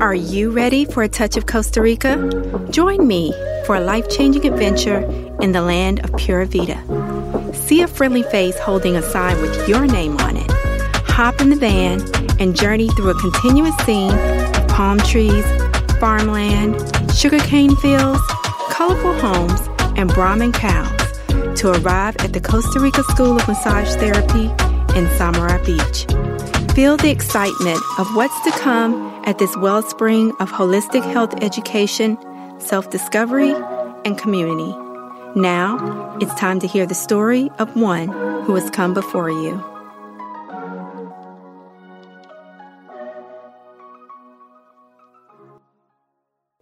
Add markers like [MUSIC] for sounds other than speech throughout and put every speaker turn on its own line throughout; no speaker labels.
Are you ready for a touch of Costa Rica? Join me for a life changing adventure in the land of Pura Vida. See a friendly face holding a sign with your name on it. Hop in the van and journey through a continuous scene of palm trees, farmland, sugarcane fields, colorful homes, and Brahman cows to arrive at the Costa Rica School of Massage Therapy in Samara Beach. Feel the excitement of what's to come at this wellspring of holistic health education, self discovery, and community. Now, it's time to hear the story of one who has come before you.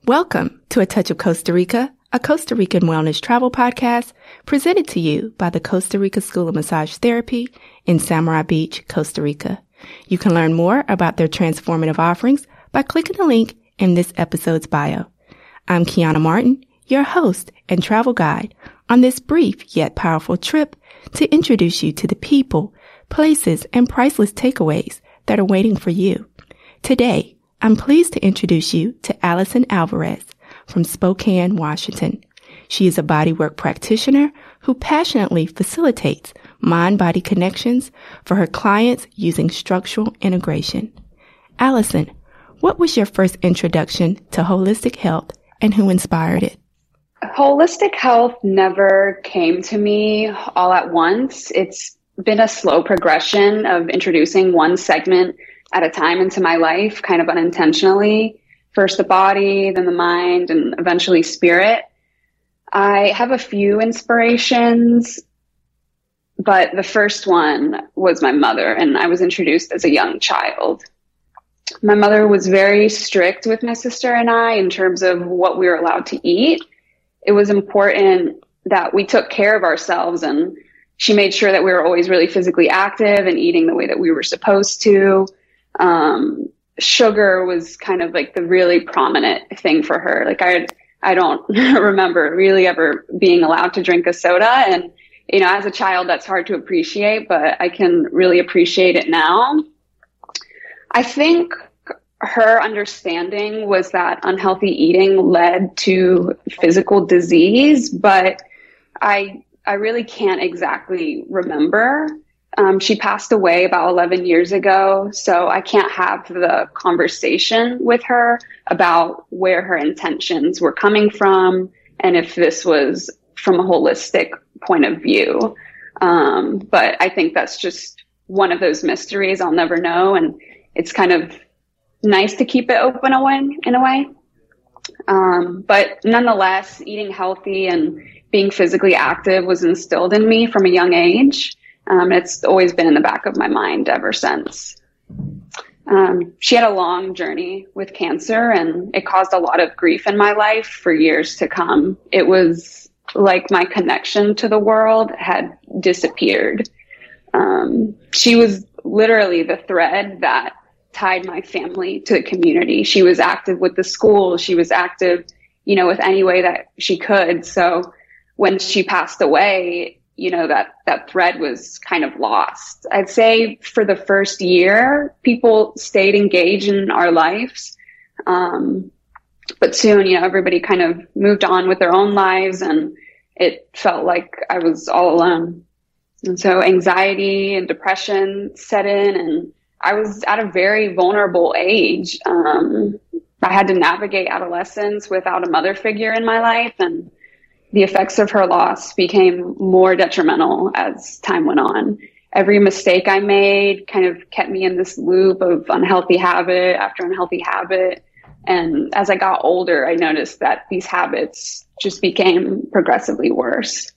Welcome to A Touch of Costa Rica, a Costa Rican wellness travel podcast presented to you by the Costa Rica School of Massage Therapy in Samara Beach, Costa Rica. You can learn more about their transformative offerings by clicking the link in this episode's bio. I'm Kiana Martin, your host and travel guide on this brief yet powerful trip to introduce you to the people, places, and priceless takeaways that are waiting for you. Today, I'm pleased to introduce you to Alison Alvarez from Spokane, Washington. She is a bodywork practitioner who passionately facilitates mind-body connections for her clients using structural integration. Allison, what was your first introduction to holistic health and who inspired it?
Holistic health never came to me all at once. It's been a slow progression of introducing one segment at a time into my life, kind of unintentionally. First the body, then the mind, and eventually spirit. I have a few inspirations, but the first one was my mother, and I was introduced as a young child my mother was very strict with my sister and I in terms of what we were allowed to eat. It was important that we took care of ourselves and she made sure that we were always really physically active and eating the way that we were supposed to. Um, sugar was kind of like the really prominent thing for her. Like I, I don't [LAUGHS] remember really ever being allowed to drink a soda. And, you know, as a child, that's hard to appreciate, but I can really appreciate it now. I think her understanding was that unhealthy eating led to physical disease, but I I really can't exactly remember. Um, she passed away about 11 years ago, so I can't have the conversation with her about where her intentions were coming from and if this was from a holistic point of view. Um, but I think that's just one of those mysteries I'll never know. And it's kind of nice to keep it open away in a way. Um, but nonetheless, eating healthy and being physically active was instilled in me from a young age. Um, it's always been in the back of my mind ever since. Um, she had a long journey with cancer and it caused a lot of grief in my life for years to come. It was like my connection to the world had disappeared. Um, she was literally the thread that tied my family to the community. She was active with the school. She was active, you know, with any way that she could. So when she passed away, you know, that, that thread was kind of lost. I'd say for the first year, people stayed engaged in our lives. Um, but soon, you know, everybody kind of moved on with their own lives and it felt like I was all alone. And so anxiety and depression set in and I was at a very vulnerable age. Um, I had to navigate adolescence without a mother figure in my life, and the effects of her loss became more detrimental as time went on. Every mistake I made kind of kept me in this loop of unhealthy habit after unhealthy habit. And as I got older, I noticed that these habits just became progressively worse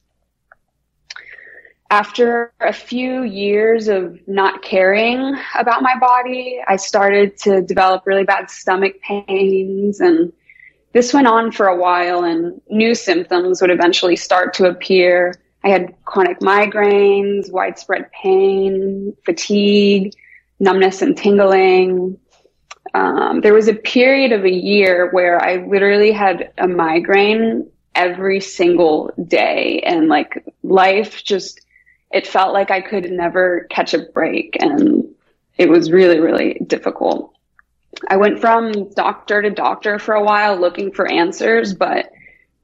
after a few years of not caring about my body, I started to develop really bad stomach pains and this went on for a while and new symptoms would eventually start to appear. I had chronic migraines, widespread pain, fatigue, numbness and tingling. Um, there was a period of a year where I literally had a migraine every single day and like life just it felt like I could never catch a break and it was really, really difficult. I went from doctor to doctor for a while looking for answers, but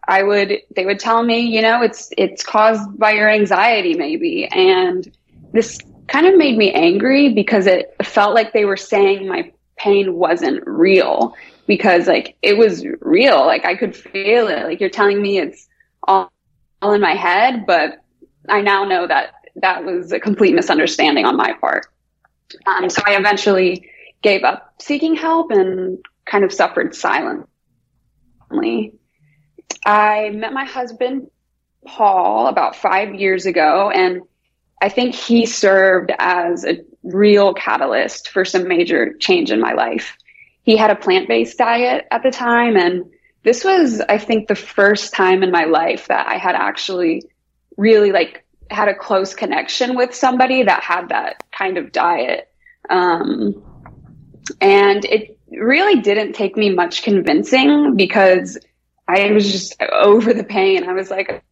I would, they would tell me, you know, it's, it's caused by your anxiety maybe. And this kind of made me angry because it felt like they were saying my pain wasn't real because like it was real. Like I could feel it. Like you're telling me it's all, all in my head, but I now know that that was a complete misunderstanding on my part. Um, so I eventually gave up seeking help and kind of suffered silently. I met my husband, Paul, about five years ago, and I think he served as a real catalyst for some major change in my life. He had a plant based diet at the time, and this was, I think, the first time in my life that I had actually really like had a close connection with somebody that had that kind of diet. Um, and it really didn't take me much convincing because I was just over the pain. I was like,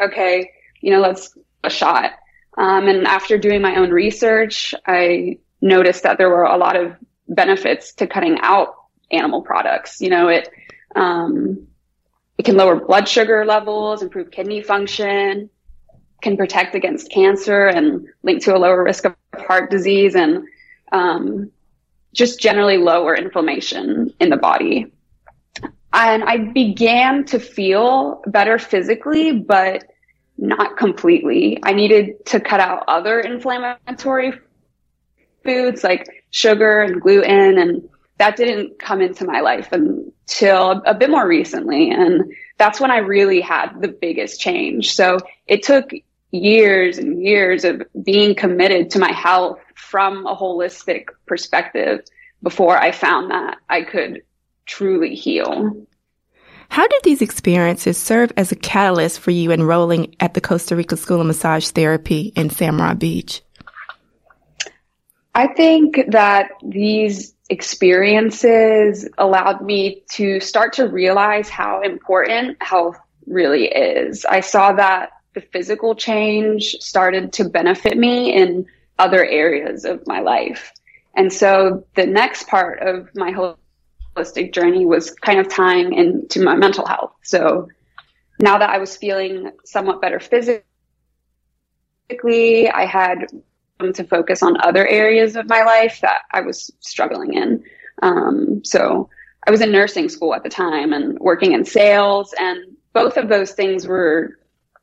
okay, you know, let's a shot. Um, and after doing my own research, I noticed that there were a lot of benefits to cutting out animal products. You know, it, um, it can lower blood sugar levels, improve kidney function, can protect against cancer and link to a lower risk of heart disease and um, just generally lower inflammation in the body. And I began to feel better physically, but not completely. I needed to cut out other inflammatory foods like sugar and gluten and that didn't come into my life until a bit more recently. And that's when I really had the biggest change. So it took years and years of being committed to my health from a holistic perspective before I found that I could truly heal.
How did these experiences serve as a catalyst for you enrolling at the Costa Rica School of Massage Therapy in Samara Beach?
I think that these experiences allowed me to start to realize how important health really is. I saw that the physical change started to benefit me in other areas of my life. And so the next part of my holistic journey was kind of tying into my mental health. So now that I was feeling somewhat better physically, I had to focus on other areas of my life that I was struggling in. Um, so I was in nursing school at the time and working in sales, and both of those things were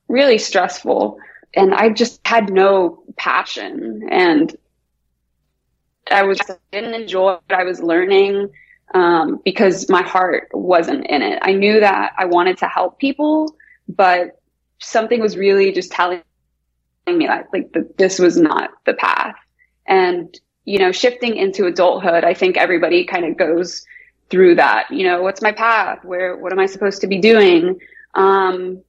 really stressful. And I just had no passion, and I was didn't enjoy what I was learning um, because my heart wasn't in it. I knew that I wanted to help people, but something was really just telling me that like the, this was not the path. And you know, shifting into adulthood, I think everybody kind of goes through that. You know, what's my path? Where what am I supposed to be doing? Um,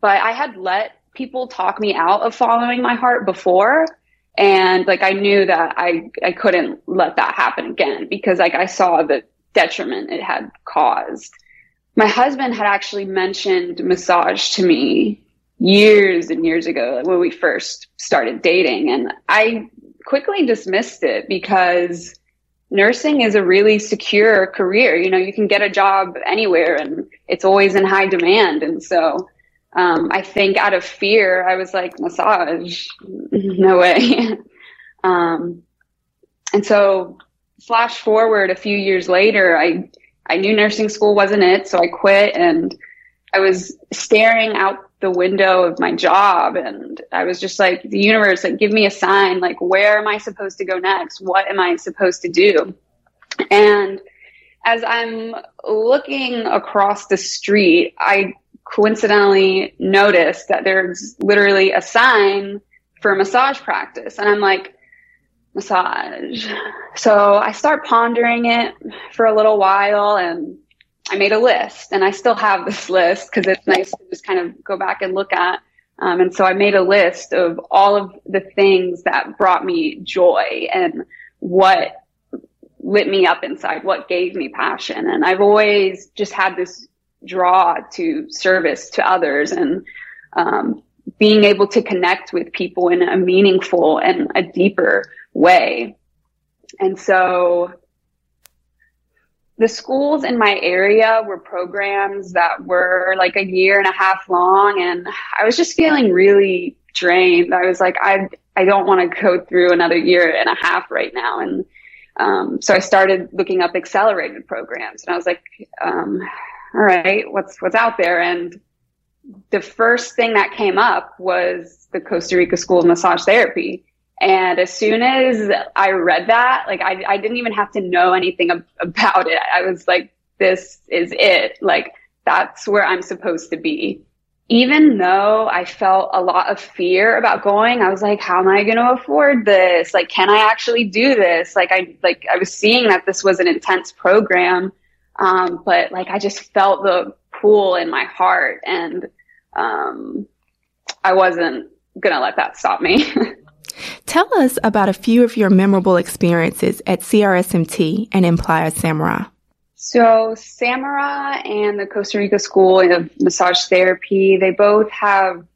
but I had let people talk me out of following my heart before and like I knew that I I couldn't let that happen again because like I saw the detriment it had caused. My husband had actually mentioned massage to me years and years ago when we first started dating and I quickly dismissed it because nursing is a really secure career. You know, you can get a job anywhere and it's always in high demand. And so, um, I think out of fear, I was like, massage, [LAUGHS] no way. [LAUGHS] um, and so flash forward a few years later, I, I knew nursing school wasn't it. So I quit and I was staring out the window of my job and I was just like, the universe, like, give me a sign. Like, where am I supposed to go next? What am I supposed to do? And as I'm looking across the street, I coincidentally noticed that there's literally a sign for a massage practice. And I'm like, massage. So I start pondering it for a little while and I made a list and I still have this list because it's nice to just kind of go back and look at. Um, and so I made a list of all of the things that brought me joy and what lit me up inside, what gave me passion. And I've always just had this draw to service to others and um, being able to connect with people in a meaningful and a deeper way. And so the schools in my area were programs that were like a year and a half long and I was just feeling really drained. I was like, I, I don't want to go through another year and a half right now. And, um, so I started looking up accelerated programs and I was like, um, all right, what's, what's out there? And the first thing that came up was the Costa Rica School of Massage Therapy. And as soon as I read that, like I, I didn't even have to know anything ab- about it. I was like, this is it. Like that's where I'm supposed to be. Even though I felt a lot of fear about going, I was like, how am I going to afford this? Like, can I actually do this? Like I, like I was seeing that this was an intense program. Um, but like I just felt the pull in my heart and, um, I wasn't going to let that stop me. [LAUGHS]
Tell us about a few of your memorable experiences at CRSMT and in Playa Samara.
So, Samara and the Costa Rica School of Massage Therapy, they both have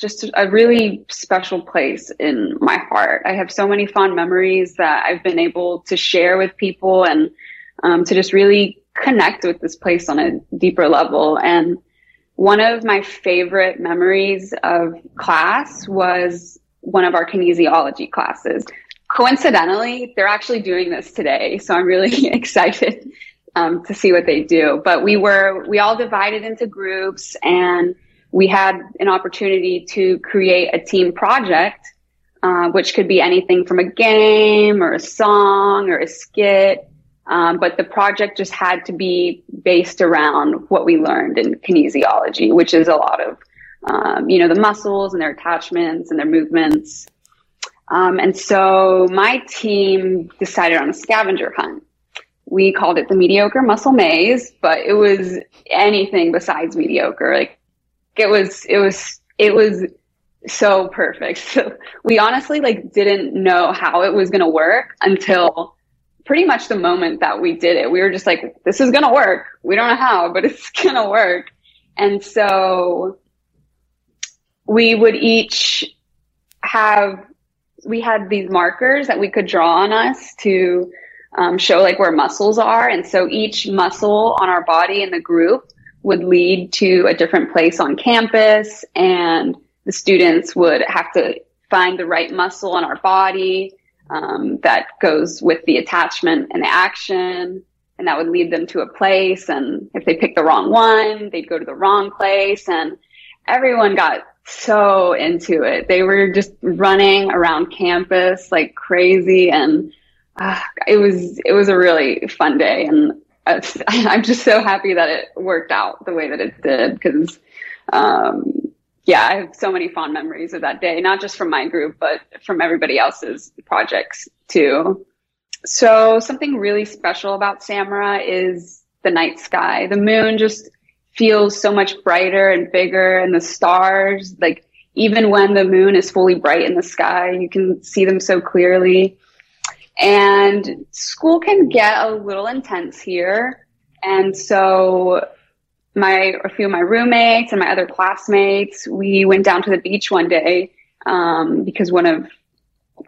just a really special place in my heart. I have so many fond memories that I've been able to share with people and um, to just really connect with this place on a deeper level. And one of my favorite memories of class was one of our kinesiology classes. Coincidentally, they're actually doing this today, so I'm really [LAUGHS] excited um, to see what they do. But we were we all divided into groups, and we had an opportunity to create a team project, uh, which could be anything from a game or a song or a skit. Um, but the project just had to be based around what we learned in kinesiology, which is a lot of um, you know, the muscles and their attachments and their movements. Um, and so my team decided on a scavenger hunt. We called it the mediocre muscle maze, but it was anything besides mediocre. Like it was, it was, it was so perfect. [LAUGHS] So we honestly like didn't know how it was going to work until pretty much the moment that we did it. We were just like, this is going to work. We don't know how, but it's [LAUGHS] going to work. And so we would each have we had these markers that we could draw on us to um, show like where muscles are. And so each muscle on our body in the group would lead to a different place on campus. And the students would have to find the right muscle on our body um, that goes with the attachment and the action. And that would lead them to a place. And if they picked the wrong one they'd go to the wrong place. And everyone got so into it. They were just running around campus like crazy and uh, it was, it was a really fun day. And [LAUGHS] I'm just so happy that it worked out the way that it did because, um, yeah, I have so many fond memories of that day, not just from my group, but from everybody else's projects too. So something really special about Samara is the night sky. The moon just feels so much brighter and bigger and the stars, like even when the moon is fully bright in the sky, you can see them so clearly. And school can get a little intense here. And so my, a few of my roommates and my other classmates, we went down to the beach one day, um, because one of,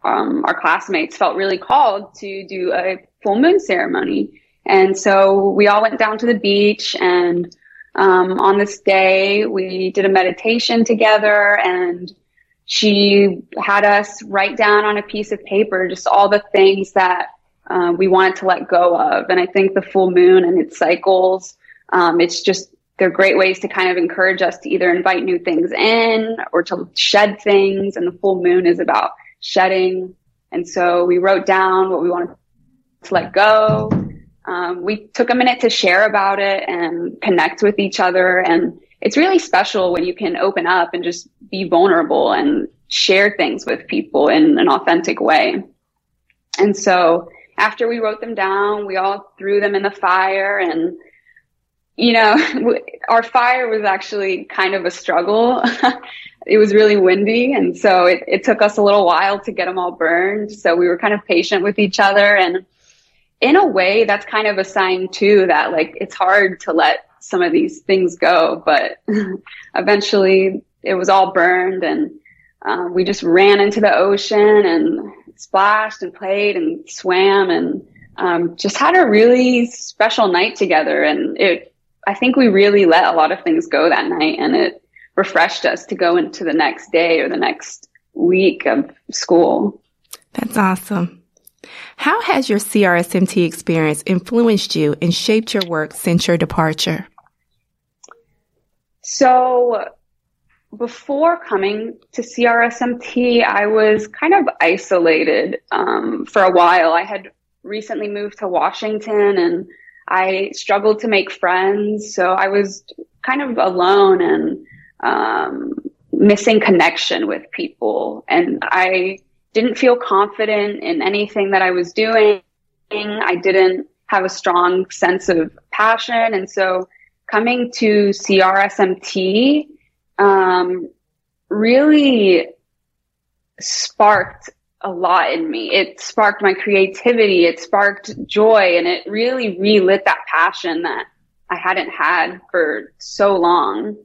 um, our classmates felt really called to do a full moon ceremony. And so we all went down to the beach and um, on this day, we did a meditation together and she had us write down on a piece of paper just all the things that uh, we wanted to let go of. And I think the full moon and its cycles, um, it's just, they're great ways to kind of encourage us to either invite new things in or to shed things. And the full moon is about shedding. And so we wrote down what we wanted to let go um, we took a minute to share about it and connect with each other. And it's really special when you can open up and just be vulnerable and share things with people in an authentic way. And so after we wrote them down, we all threw them in the fire and you know, [LAUGHS] our fire was actually kind of a struggle. [LAUGHS] it was really windy. And so it, it took us a little while to get them all burned. So we were kind of patient with each other and in a way, that's kind of a sign too that like it's hard to let some of these things go, but [LAUGHS] eventually it was all burned and um, we just ran into the ocean and splashed and played and swam and um, just had a really special night together. And it, I think we really let a lot of things go that night and it refreshed us to go into the next day or the next week of school.
That's awesome. How has your CRSMT experience influenced you and shaped your work since your departure?
So, before coming to CRSMT, I was kind of isolated um, for a while. I had recently moved to Washington and I struggled to make friends. So I was kind of alone and um, missing connection with people. And I didn't feel confident in anything that I was doing. I didn't have a strong sense of passion. And so coming to CRSMT um, really sparked a lot in me. It sparked my creativity. It sparked joy and it really relit that passion that I hadn't had for so long.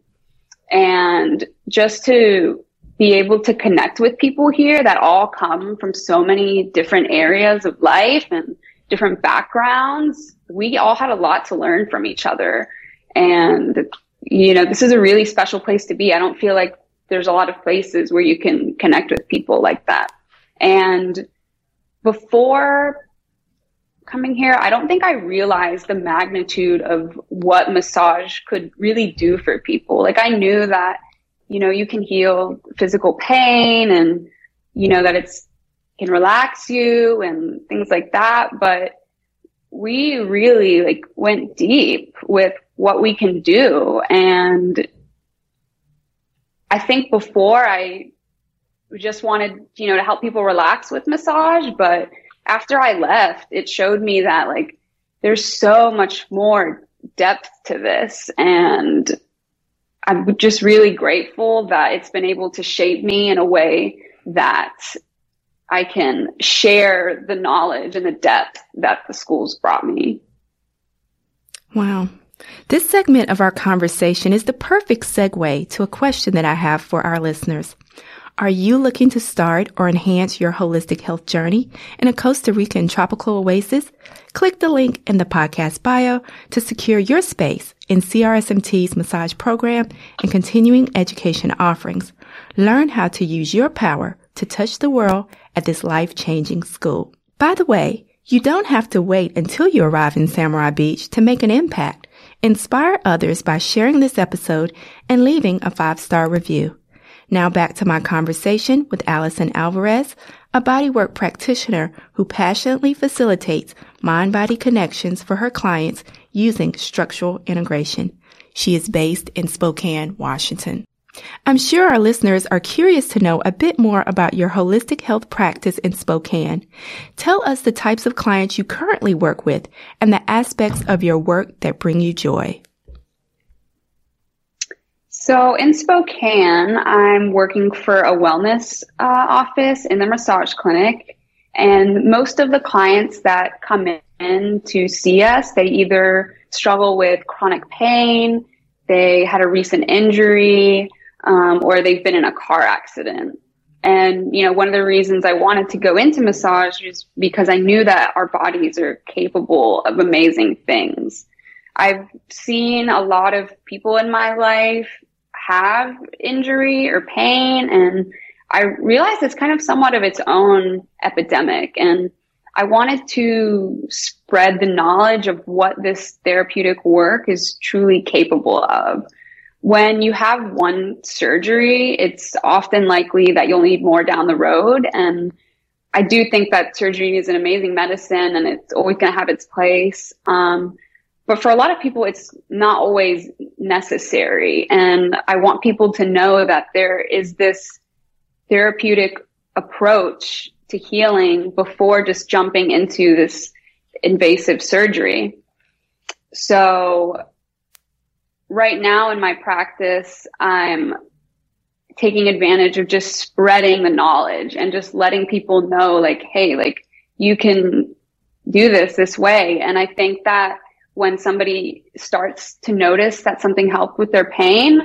And just to be able to connect with people here that all come from so many different areas of life and different backgrounds. We all had a lot to learn from each other. And, you know, this is a really special place to be. I don't feel like there's a lot of places where you can connect with people like that. And before coming here, I don't think I realized the magnitude of what massage could really do for people. Like I knew that you know, you can heal physical pain and, you know, that it's can relax you and things like that. But we really like went deep with what we can do. And I think before I just wanted, you know, to help people relax with massage, but after I left, it showed me that like there's so much more depth to this and I'm just really grateful that it's been able to shape me in a way that I can share the knowledge and the depth that the schools brought me.
Wow. This segment of our conversation is the perfect segue to a question that I have for our listeners. Are you looking to start or enhance your holistic health journey in a Costa Rican tropical oasis? Click the link in the podcast bio to secure your space in CRSMT's massage program and continuing education offerings. Learn how to use your power to touch the world at this life-changing school. By the way, you don't have to wait until you arrive in Samara Beach to make an impact. Inspire others by sharing this episode and leaving a five-star review. Now back to my conversation with Alison Alvarez, a bodywork practitioner who passionately facilitates mind-body connections for her clients using structural integration. She is based in Spokane, Washington. I'm sure our listeners are curious to know a bit more about your holistic health practice in Spokane. Tell us the types of clients you currently work with and the aspects of your work that bring you joy.
So in Spokane, I'm working for a wellness uh, office in the massage clinic. And most of the clients that come in to see us, they either struggle with chronic pain, they had a recent injury, um, or they've been in a car accident. And, you know, one of the reasons I wanted to go into massage is because I knew that our bodies are capable of amazing things. I've seen a lot of people in my life have injury or pain. And I realized it's kind of somewhat of its own epidemic. And I wanted to spread the knowledge of what this therapeutic work is truly capable of. When you have one surgery, it's often likely that you'll need more down the road. And I do think that surgery is an amazing medicine and it's always going to have its place. Um, but for a lot of people, it's not always necessary. And I want people to know that there is this therapeutic approach to healing before just jumping into this invasive surgery. So right now in my practice, I'm taking advantage of just spreading the knowledge and just letting people know like, Hey, like you can do this this way. And I think that when somebody starts to notice that something helped with their pain,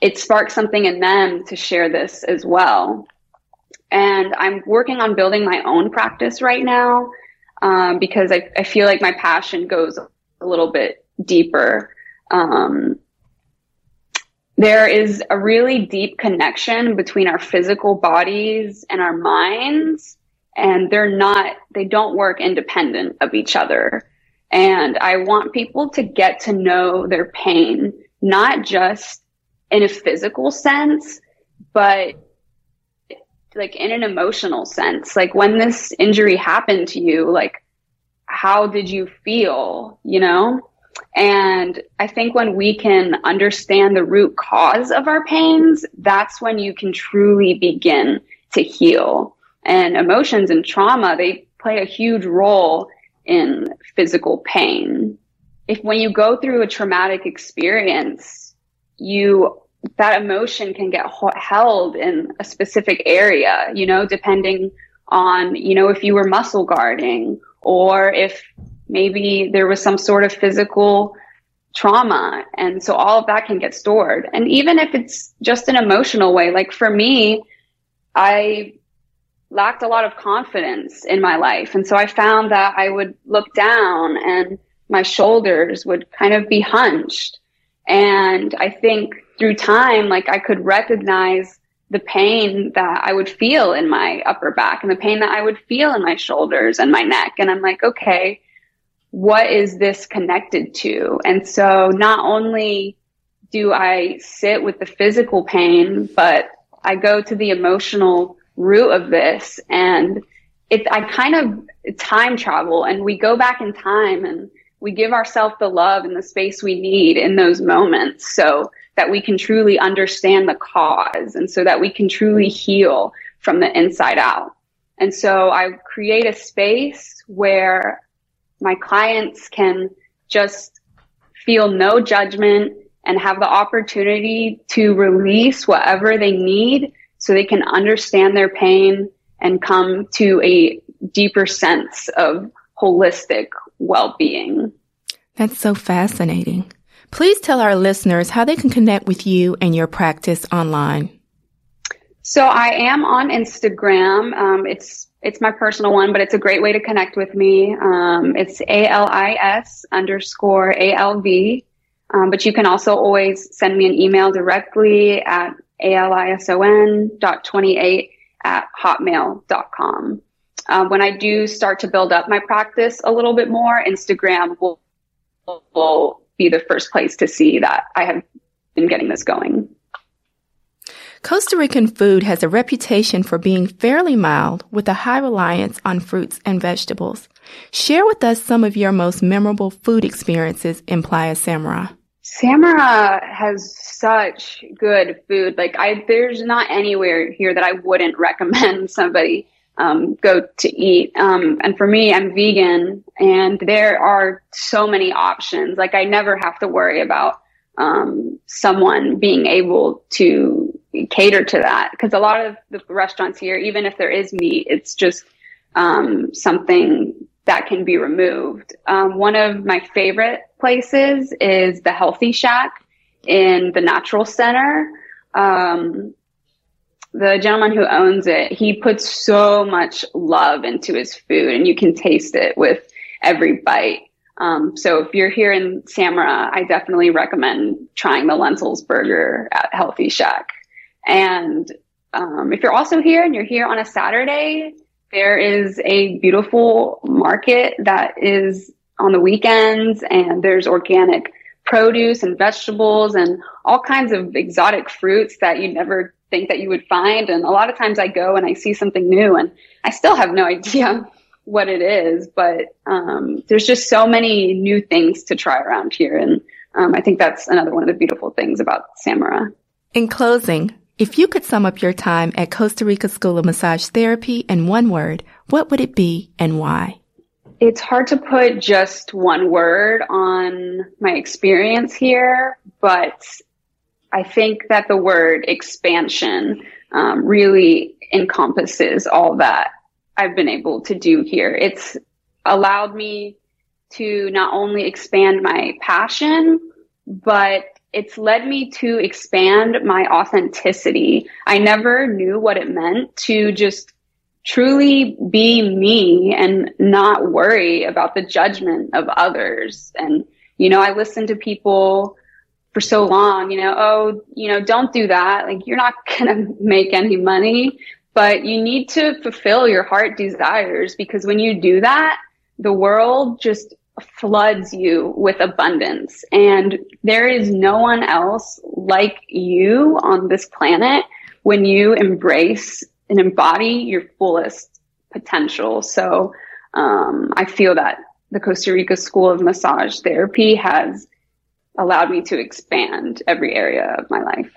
it sparks something in them to share this as well. And I'm working on building my own practice right now. um, because I, I feel like my passion goes a little bit deeper. Um, there is a really deep connection between our physical bodies and our minds, and they're not, they don't work independent of each other. And I want people to get to know their pain, not just in a physical sense, but like in an emotional sense. Like when this injury happened to you, like how did you feel, you know? And I think when we can understand the root cause of our pains, that's when you can truly begin to heal. And emotions and trauma, they play a huge role in physical pain. If when you go through a traumatic experience, you that emotion can get held in a specific area, you know, depending on, you know, if you were muscle guarding or if maybe there was some sort of physical trauma. And so all of that can get stored. And even if it's just an emotional way, like for me, I lacked a lot of confidence in my life. And so I found that I would look down and my shoulders would kind of be hunched. And I think through time, like I could recognize the pain that I would feel in my upper back and the pain that I would feel in my shoulders and my neck. And I'm like, okay, what is this connected to? And so not only do I sit with the physical pain, but I go to the emotional root of this and it, I kind of time travel and we go back in time and we give ourselves the love and the space we need in those moments so that we can truly understand the cause and so that we can truly heal from the inside out. And so I create a space where my clients can just feel no judgment and have the opportunity to release whatever they need so they can understand their pain and come to a deeper sense of holistic well-being.
That's so fascinating. Please tell our listeners how they can connect with you and your practice online.
So I am on Instagram. Um, it's it's my personal one, but it's a great way to connect with me. Um, it's A L I S underscore A L V. Um, but you can also always send me an email directly at alison dot 28 at hotmail.com. Um, when I do start to build up my practice a little bit more, Instagram will, will be the first place to see that I have been getting this going.
Costa Rican food has a reputation for being fairly mild with a high reliance on fruits and vegetables. Share with us some of your most memorable food experiences in Playa Samara.
Samara has such good food. Like I, there's not anywhere here that I wouldn't recommend [LAUGHS] somebody um, go to eat. Um, and for me, I'm vegan, and there are so many options. Like I never have to worry about um, someone being able to cater to that because a lot of the restaurants here, even if there is meat, it's just um, something that can be removed. Um, one of my favorite places is the Healthy Shack in the Natural Center. Um, the gentleman who owns it, he puts so much love into his food and you can taste it with every bite. Um, so if you're here in Samara, I definitely recommend trying the lentils burger at Healthy Shack. And um, if you're also here and you're here on a Saturday, there is a beautiful market that is on the weekends and there's organic produce and vegetables and all kinds of exotic fruits that you never think that you would find. And a lot of times I go and I see something new and I still have no [LAUGHS] idea what it is, but um, there's just so many new things to try around here. And um, I think that's another one of the beautiful things about Samara.
In closing, if you could sum up your time at Costa Rica School of Massage Therapy in one word, what would it be and why?
It's hard to put just one word on my experience here, but I think that the word expansion um, really encompasses all that I've been able to do here. It's allowed me to not only expand my passion, but it's led me to expand my authenticity. I never knew what it meant to just truly be me and not worry about the judgment of others. And, you know, I listened to people for so long, you know, oh, you know, don't do that. Like you're not [LAUGHS] going to make any money, but you need to fulfill your heart desires because when you do that, the world just floods you with abundance. And there is no one else like you on this planet when you embrace and embody your fullest potential. So um, I feel that the Costa Rica School of Massage Therapy has allowed me to expand every area of my life.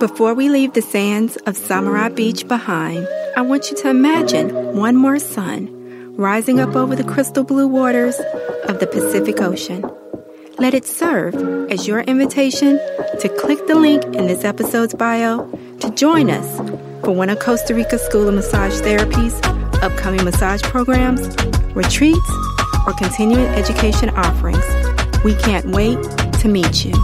Before we leave the sands of Samara Beach behind, I want you to imagine one more sun rising up over the crystal blue waters of the Pacific Ocean. Let it serve as your invitation to click the link in this episode's bio to join us for one of Costa Rica School of Massage Therapy's upcoming massage programs, retreats, or continuing education offerings. We can't wait to meet you.